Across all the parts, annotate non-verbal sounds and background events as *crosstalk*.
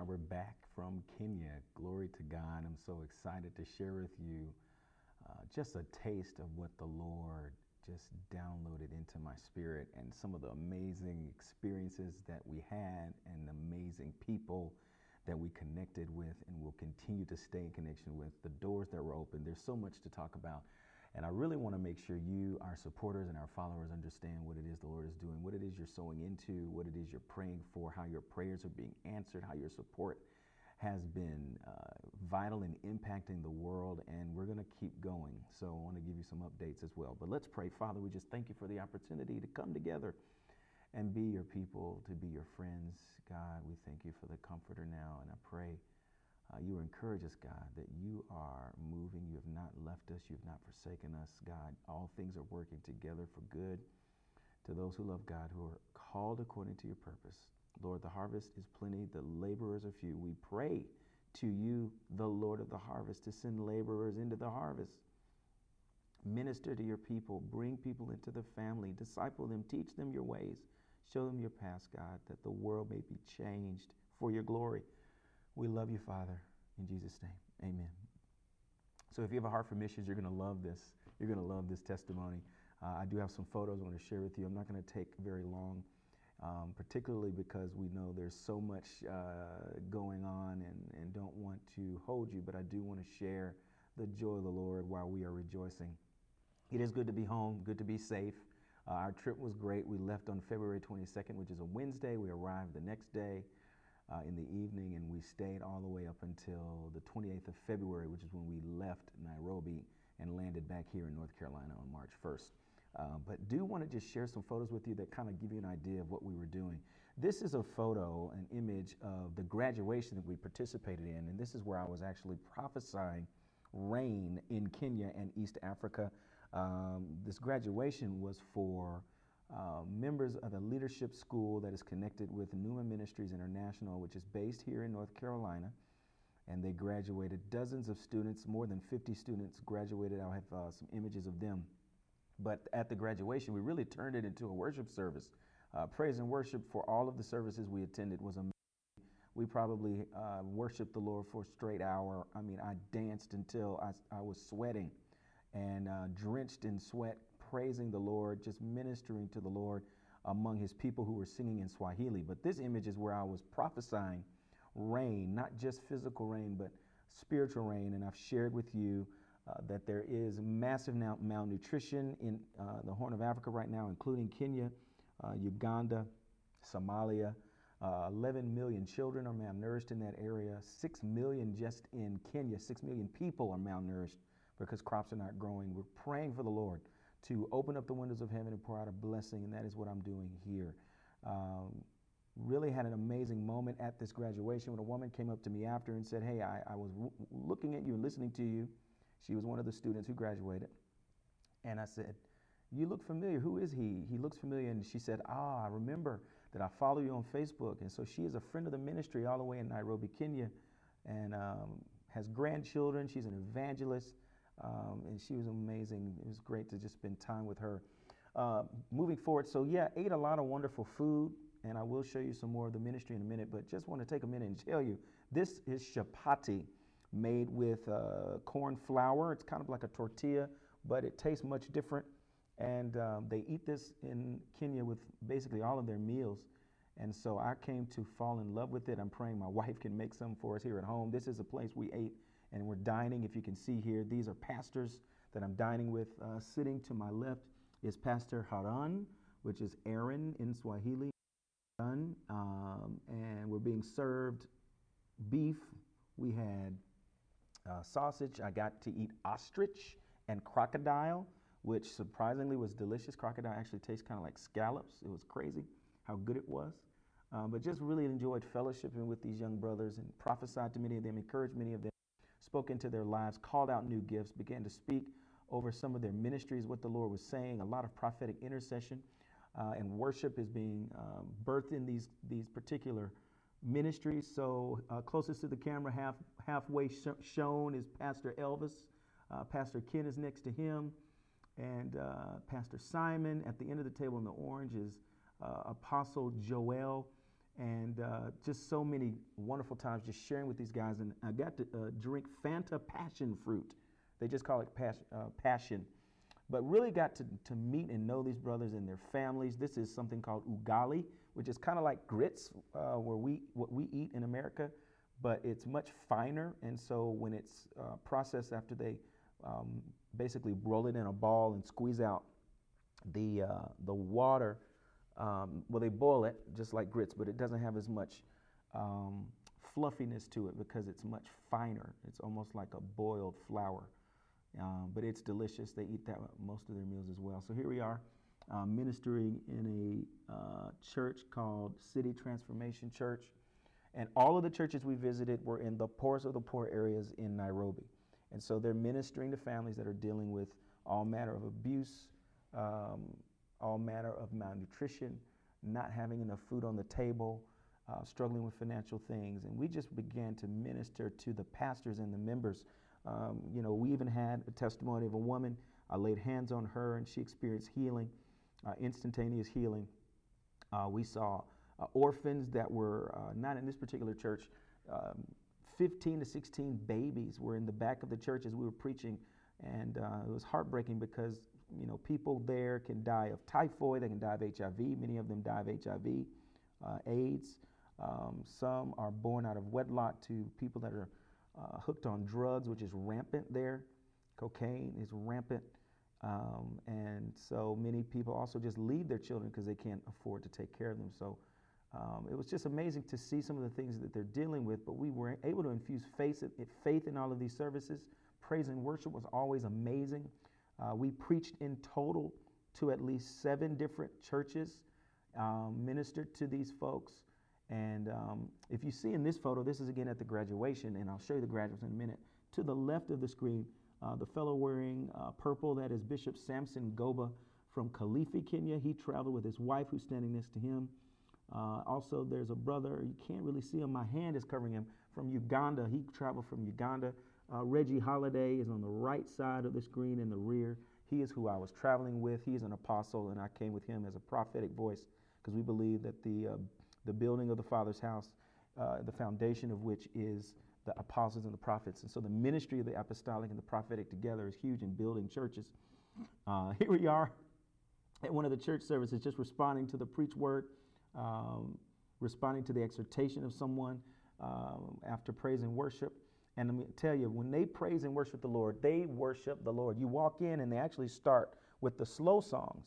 are. We're back from Kenya. Glory to God. I'm so excited to share with you uh, just a taste of what the Lord just downloaded into my spirit and some of the amazing experiences that we had and amazing people that we connected with and will continue to stay in connection with. The doors that were open. There's so much to talk about. And I really want to make sure you, our supporters and our followers, understand what it is the Lord is doing, what it is you're sowing into, what it is you're praying for, how your prayers are being answered, how your support has been uh, vital in impacting the world, and we're going to keep going. So I want to give you some updates as well. But let's pray. Father, we just thank you for the opportunity to come together and be your people, to be your friends. God, we thank you for the comforter now, and I pray uh, you encourage us, God, that you are moving. You have not left us. You have not forsaken us, God. All things are working together for good to those who love God, who are called according to your purpose. Lord, the harvest is plenty, the laborers are few. We pray to you, the Lord of the harvest, to send laborers into the harvest. Minister to your people, bring people into the family, disciple them, teach them your ways, show them your past, God, that the world may be changed for your glory. We love you, Father, in Jesus' name. Amen. So if you have a heart for missions, you're going to love this. You're going to love this testimony. Uh, I do have some photos I want to share with you. I'm not going to take very long, um, particularly because we know there's so much uh, going on and, and don't want to hold you, but I do want to share the joy of the Lord while we are rejoicing. It is good to be home, good to be safe. Uh, our trip was great. We left on February 22nd, which is a Wednesday. We arrived the next day uh, in the evening, and we stayed all the way up until the 28th of February, which is when we left Nairobi and landed back here in North Carolina on March 1st. Uh, but do want to just share some photos with you that kind of give you an idea of what we were doing. This is a photo, an image of the graduation that we participated in, and this is where I was actually prophesying rain in Kenya and East Africa. Um, this graduation was for uh, members of a leadership school that is connected with Numa Ministries International, which is based here in North Carolina. And they graduated dozens of students, more than 50 students graduated. I'll have uh, some images of them. But at the graduation, we really turned it into a worship service. Uh, praise and worship for all of the services we attended was amazing. We probably uh, worshiped the Lord for a straight hour. I mean, I danced until I, I was sweating and uh, drenched in sweat, praising the Lord, just ministering to the Lord among his people who were singing in Swahili. But this image is where I was prophesying rain, not just physical rain, but spiritual rain. And I've shared with you uh, that there is massive now malnutrition in uh, the Horn of Africa right now, including Kenya, uh, Uganda, Somalia. Uh, 11 million children are malnourished in that area. 6 million just in Kenya. 6 million people are malnourished because crops are not growing. We're praying for the Lord to open up the windows of heaven and pour out a blessing, and that is what I'm doing here. Um, really had an amazing moment at this graduation when a woman came up to me after and said, Hey, I, I was looking at you and listening to you. She was one of the students who graduated. And I said, You look familiar. Who is he? He looks familiar. And she said, Ah, I remember that I follow you on Facebook. And so she is a friend of the ministry all the way in Nairobi, Kenya, and um, has grandchildren. She's an evangelist. Um, and she was amazing. It was great to just spend time with her. Uh, moving forward, so yeah, ate a lot of wonderful food, and I will show you some more of the ministry in a minute, but just want to take a minute and tell you this is chapati made with uh, corn flour. It's kind of like a tortilla, but it tastes much different. And um, they eat this in Kenya with basically all of their meals. And so I came to fall in love with it. I'm praying my *laughs* wife can make some for us here at home. This is a place we ate and we're dining. If you can see here, these are pastors that I'm dining with. Uh, sitting to my left is Pastor Haran, which is Aaron in Swahili. Um, and we're being served beef. We had uh, sausage. I got to eat ostrich and crocodile, which surprisingly was delicious. Crocodile actually tastes kind of like scallops. It was crazy how good it was. Um, but just really enjoyed fellowshipping with these young brothers and prophesied to many of them, encouraged many of them spoke into their lives, called out new gifts, began to speak over some of their ministries, what the Lord was saying. A lot of prophetic intercession uh, and worship is being um, birthed in these, these particular ministries. So, uh, closest to the camera, half, halfway sh- shown, is Pastor Elvis. Uh, Pastor Ken is next to him, and uh, Pastor Simon. At the end of the table in the orange is uh, Apostle Joel. And uh, just so many wonderful times just sharing with these guys. And I got to uh, drink Fanta passion fruit. They just call it pas- uh, passion. But really got to, to meet and know these brothers and their families. This is something called ugali, which is kind of like grits, uh, where we what we eat in America, but it's much finer. And so when it's uh, processed after they um, basically roll it in a ball and squeeze out the uh, the water um, well, they boil it just like grits, but it doesn't have as much um, fluffiness to it because it's much finer. It's almost like a boiled flour. Um, but it's delicious. They eat that most of their meals as well. So here we are uh, ministering in a uh, church called City Transformation Church. And all of the churches we visited were in the poorest of the poor areas in Nairobi. And so they're ministering to families that are dealing with all manner of abuse, um, all manner of malnutrition, not having enough food on the table, uh, struggling with financial things. And we just began to minister to the pastors and the members. Um, you know, we even had a testimony of a woman. I laid hands on her and she experienced healing, uh, instantaneous healing. Uh, we saw uh, orphans that were uh, not in this particular church. Um, 15 to 16 babies were in the back of the church as we were preaching. And uh, it was heartbreaking because you know, people there can die of typhoid, they can die of HIV. Many of them die of HIV, uh, AIDS. Um, some are born out of wedlock to people that are uh, hooked on drugs, which is rampant there. Cocaine is rampant. Um, and so many people also just leave their children because they can't afford to take care of them. So um, it was just amazing to see some of the things that they're dealing with, but we were able to infuse faith, faith in all of these services. Praise and worship was always amazing. Uh, we preached in total to at least seven different churches, um, ministered to these folks. And um, if you see in this photo, this is again at the graduation, and I'll show you the graduates in a minute. To the left of the screen, uh, the fellow wearing uh, purple, that is Bishop Samson Goba from Kilifi, Kenya. He traveled with his wife, who's standing next to him. Uh, also, there's a brother, you can't really see him, my hand is covering him, from Uganda. He traveled from Uganda. Uh, Reggie Holiday is on the right side of the screen in the rear. He is who I was traveling with. He is an apostle, and I came with him as a prophetic voice because we believe that the, uh, the building of the Father's house, uh, the foundation of which is the apostles and the prophets. And so the ministry of the apostolic and the prophetic together is huge in building churches. Uh, *laughs* here we are at one of the church services, just responding to the preach word, um, responding to the exhortation of someone um, after praise and worship. And let me tell you, when they praise and worship the Lord, they worship the Lord. You walk in and they actually start with the slow songs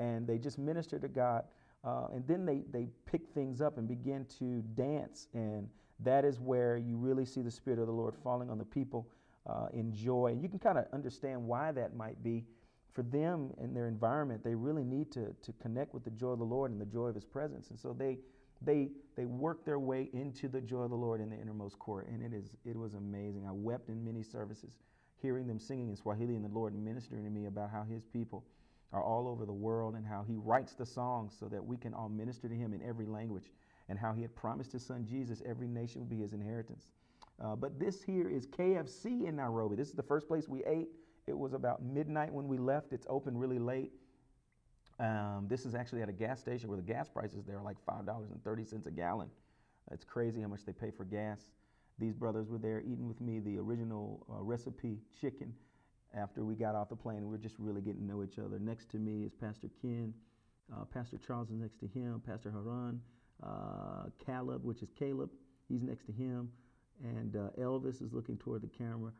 and they just minister to God. Uh, and then they, they pick things up and begin to dance. And that is where you really see the Spirit of the Lord falling on the people uh, in joy. And you can kind of understand why that might be. For them and their environment, they really need to, to connect with the joy of the Lord and the joy of His presence. And so they they they work their way into the joy of the Lord in the innermost core, and it is it was amazing. I wept in many services, hearing them singing in Swahili, and the Lord ministering to me about how His people are all over the world, and how He writes the songs so that we can all minister to Him in every language, and how He had promised His Son Jesus, every nation would be His inheritance. Uh, but this here is KFC in Nairobi. This is the first place we ate. It was about midnight when we left. It's open really late. Um, this is actually at a gas station where the gas prices there are like $5.30 a gallon. It's crazy how much they pay for gas. These brothers were there eating with me the original uh, recipe chicken after we got off the plane. We were just really getting to know each other. Next to me is Pastor Ken. Uh, Pastor Charles is next to him. Pastor Haran. Uh, Caleb, which is Caleb, he's next to him. And uh, Elvis is looking toward the camera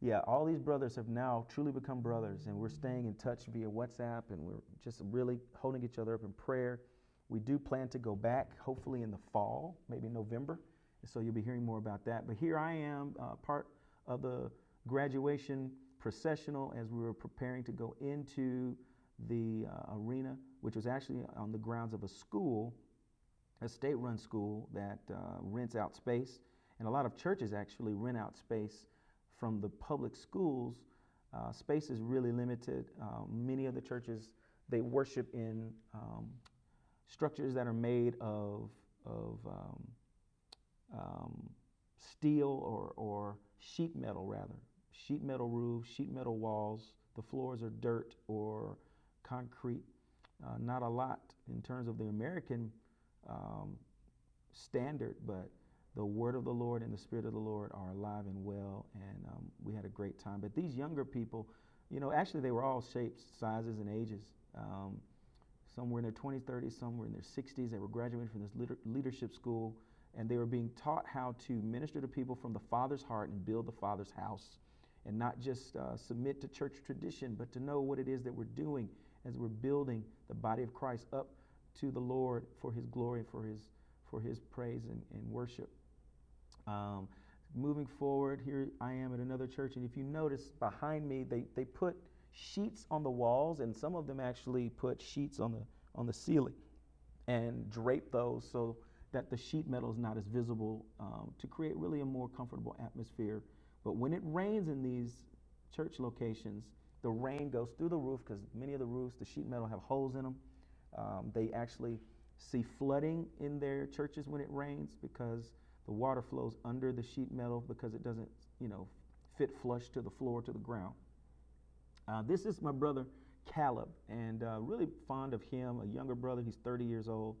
yeah, all these brothers have now truly become brothers, and we're staying in touch via WhatsApp, and we're just really holding each other up in prayer. We do plan to go back, hopefully in the fall, maybe November, and so you'll be hearing more about that. But here I am, uh, part of the graduation processional as we were preparing to go into the uh, arena, which was actually on the grounds of a school, a state-run school that uh, rents out space, and a lot of churches actually rent out space from the public schools, uh, space is really limited. Um, many of the churches, they worship in um, structures that are made of, of um, um, steel or, or sheet metal, rather. Sheet metal roofs, sheet metal walls. The floors are dirt or concrete. Uh, not a lot in terms of the American um, standard, but the word of the Lord and the spirit of the Lord are alive and well, and um, we had a great time. But these younger people, you know, actually they were all shapes, sizes, and ages. Um, some were in their 20s, 30s, some were in their 60s. They were graduating from this leadership school, and they were being taught how to minister to people from the Father's heart and build the Father's house, and not just uh, submit to church tradition, but to know what it is that we're doing as we're building the body of Christ up to the Lord for His glory, for His for His praise and, and worship. Um, moving forward, here I am at another church, and if you notice behind me, they, they put sheets on the walls, and some of them actually put sheets on the on the ceiling and drape those so that the sheet metal is not as visible um, to create really a more comfortable atmosphere. But when it rains in these church locations, the rain goes through the roof because many of the roofs, the sheet metal, have holes in them. Um, they actually see flooding in their churches when it rains because the water flows under the sheet metal because it doesn't, you know, fit flush to the floor, to the ground. Uh, this is my brother Caleb, and uh, really fond of him, a younger brother. He's 30 years old,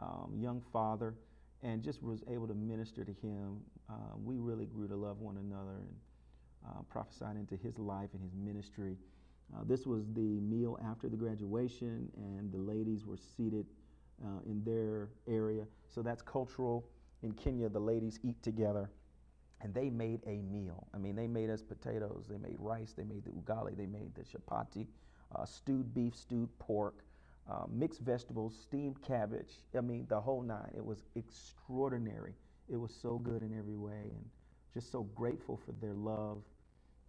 um, young father, and just was able to minister to him. Uh, we really grew to love one another and uh, prophesied into his life and his ministry. Uh, this was the meal after the graduation, and the ladies were seated uh, in their area. So that's cultural in Kenya, the ladies eat together. And they made a meal. I mean, they made us potatoes, they made rice, they made the ugali, they made the chapati, uh, stewed beef, stewed pork, uh, mixed vegetables, steamed cabbage. I mean, the whole nine. It was extraordinary. It was so good in every way, and just so grateful for their love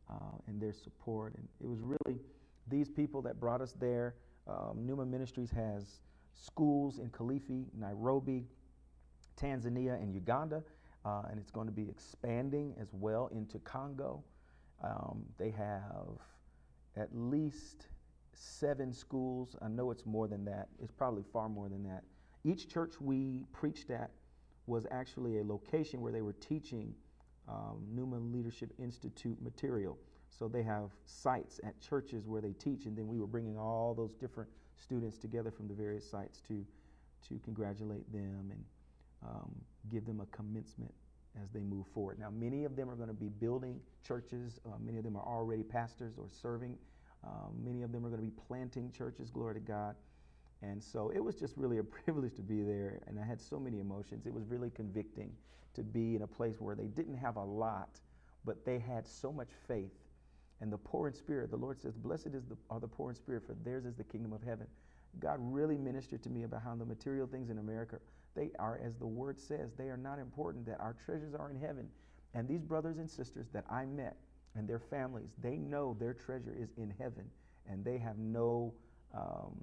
uh, and their support. And it was really these people that brought us there. Um, Numa Ministries has schools in Kilifi, Nairobi, Tanzania, and Uganda, uh, and it's going to be expanding as well into Congo. Um, they have at least seven schools. I know it's more than that. It's probably far more than that. Each church we preached at was actually a location where they were teaching um, Newman Leadership Institute material. So they have sites at churches where they teach, and then we were bringing all those different students together from the various sites to to congratulate them and um, give them a commencement as they move forward. Now, many of them are going to be building churches. Uh, many of them are already pastors or serving. Um, many of them are going to be planting churches. Glory to God. And so it was just really a *laughs* privilege to be there. And I had so many emotions. It was really convicting to be in a place where they didn't have a lot, but they had so much faith. And the poor in spirit, the Lord says, Blessed is the, are the poor in spirit, for theirs is the kingdom of heaven. God really ministered to me about how the material things in America they are, as the word says, they are not important, that our treasures are in heaven. And these brothers and sisters that I met and their families, they know their treasure is in heaven and they have no, um,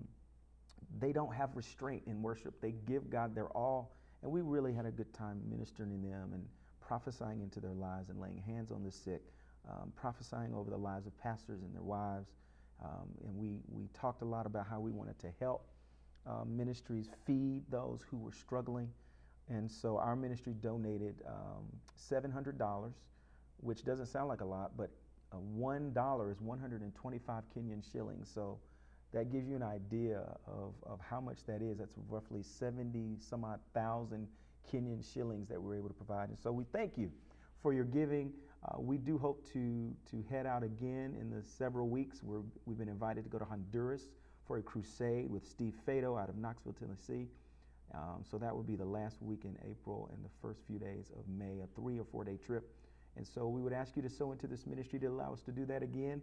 they don't have restraint in worship. They give God their all. And we really had a good time ministering to them and prophesying into their lives and laying hands on the sick, um, prophesying over the lives of pastors and their wives. Um, and we, we talked a lot about how we wanted to help uh, ministries feed those who were struggling. And so our ministry donated um, $700, which doesn't sound like a lot, but uh, $1 is 125 Kenyan shillings. So that gives you an idea of, of how much that is. That's roughly 70 some odd thousand Kenyan shillings that we're able to provide. And so we thank you for your giving. Uh, we do hope to, to head out again in the several weeks. We're, we've been invited to go to Honduras for a crusade with Steve Fado out of Knoxville, Tennessee. Um, so that would be the last week in April and the first few days of May, a three or four day trip. And so we would ask you to sow into this ministry to allow us to do that again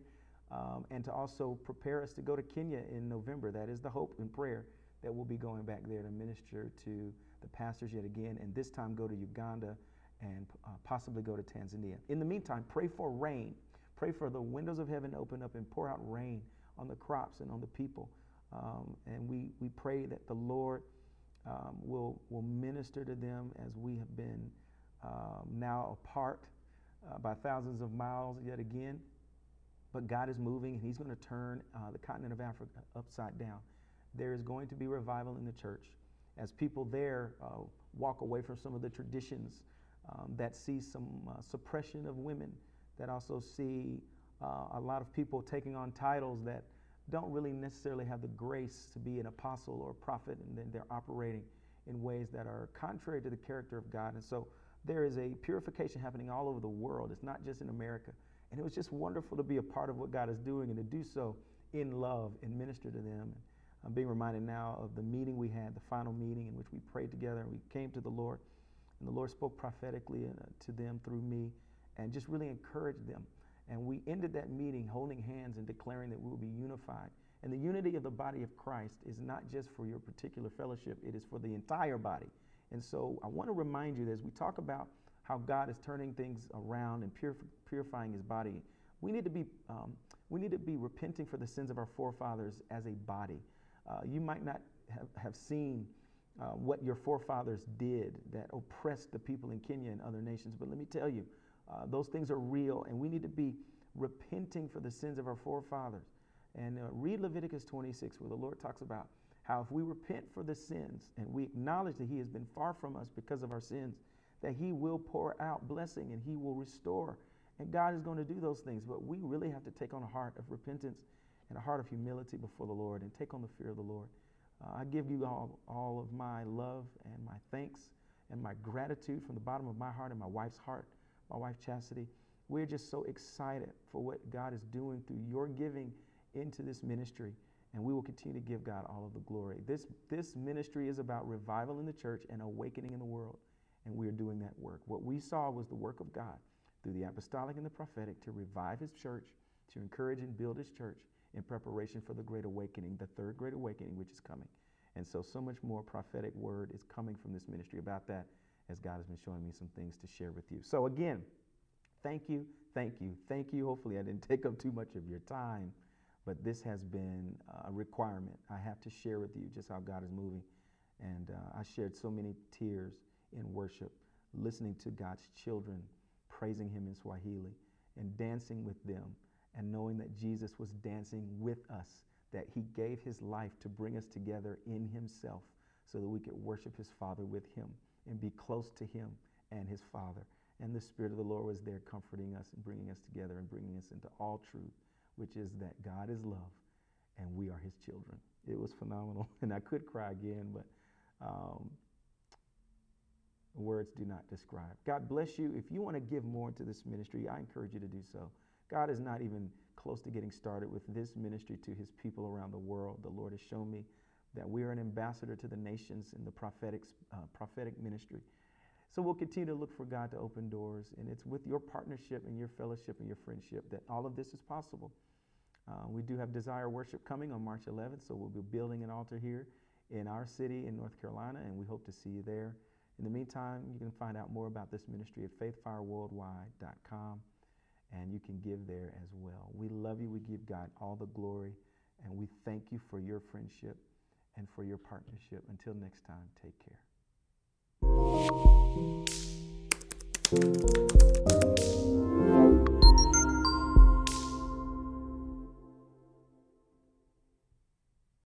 um, and to also prepare us to go to Kenya in November. That is the hope and prayer that we'll be going back there to minister to the pastors yet again, and this time go to Uganda and uh, possibly go to Tanzania. In the meantime, pray for rain. Pray for the windows of heaven to open up and pour out rain on the crops and on the people. Um, and we, we pray that the Lord um, will, will minister to them as we have been um, now apart uh, by thousands of miles yet again. But God is moving and He's going to turn uh, the continent of Africa upside down. There is going to be revival in the church as people there uh, walk away from some of the traditions um, that see some uh, suppression of women, that also see uh, a lot of people taking on titles that don't really necessarily have the grace to be an apostle or prophet, and then they're operating in ways that are contrary to the character of God. And so there is a purification happening all over the world. It's not just in America. And it was just wonderful to be a part of what God is doing and to do so in love and minister to them. And I'm being reminded now of the meeting we had, the final meeting in which we prayed together and we came to the Lord. And the Lord spoke prophetically uh, to them through me and just really encouraged them. And we ended that meeting holding hands and declaring that we will be unified. And the unity of the body of Christ is not just for your particular fellowship, it is for the entire body. And so I want to remind you that as we talk about how God is turning things around and purif- purifying his body, we need to be um, we need to be repenting for the sins of our forefathers as a body. Uh, you might not have, have seen uh, what your forefathers did that oppressed the people in Kenya and other nations, but let me tell you, uh, those things are real, and we need to be repenting for the sins of our forefathers. And uh, read Leviticus 26, where the Lord talks about how if we repent for the sins and we acknowledge that He has been far from us because of our sins, that He will pour out blessing and He will restore. And God is going to do those things, but we really have to take on a heart of repentance and a heart of humility before the Lord and take on the fear of the Lord. Uh, I give you all, all of my love and my thanks and my gratitude from the bottom of my heart and my wife's heart, my wife Chastity. We're just so excited for what God is doing through your giving into this ministry, and we will continue to give God all of the glory. This, this ministry is about revival in the church and awakening in the world, and we are doing that work. What we saw was the work of God through the apostolic and the prophetic to revive his church, to encourage and build his church in preparation for the great awakening, the third great awakening, which is coming. And so, so much more prophetic word is coming from this ministry about that as God has been showing me some things to share with you. So, again, thank you, thank you, thank you. Hopefully, I didn't *laughs* take up too much of your time, but this has been a requirement. I have to share with you just how God is moving. And uh, I shared so many tears in worship, listening to God's children praising Him in Swahili and dancing with them and knowing that Jesus was dancing with us, that he gave his life to bring us together in himself so that we could worship his Father with him and be close to him and his Father. And the Spirit of the Lord was there comforting us and bringing us together and bringing us into all truth, which is that God is love and we are his children. It was phenomenal. *laughs* And I could cry again, but um, words do not describe. God bless you. If you want to give more to this ministry, I encourage you to do so. God is not even close to getting started with this ministry to his people around the world. The Lord has shown me that we are an ambassador to the nations in the prophetic, uh, prophetic ministry. So we'll continue to look for God to open doors, and it's with your partnership and your fellowship and your friendship that all of this is possible. Uh, we do have Desire Worship coming on March 11th, so we'll be building an altar here in our city in North Carolina, and we hope to see you there. In the meantime, you can find out more about this ministry at faithfireworldwide.com and you can give there as well. We love you. We give God all the glory, and we thank you for your friendship and for your partnership. Until next time, take care.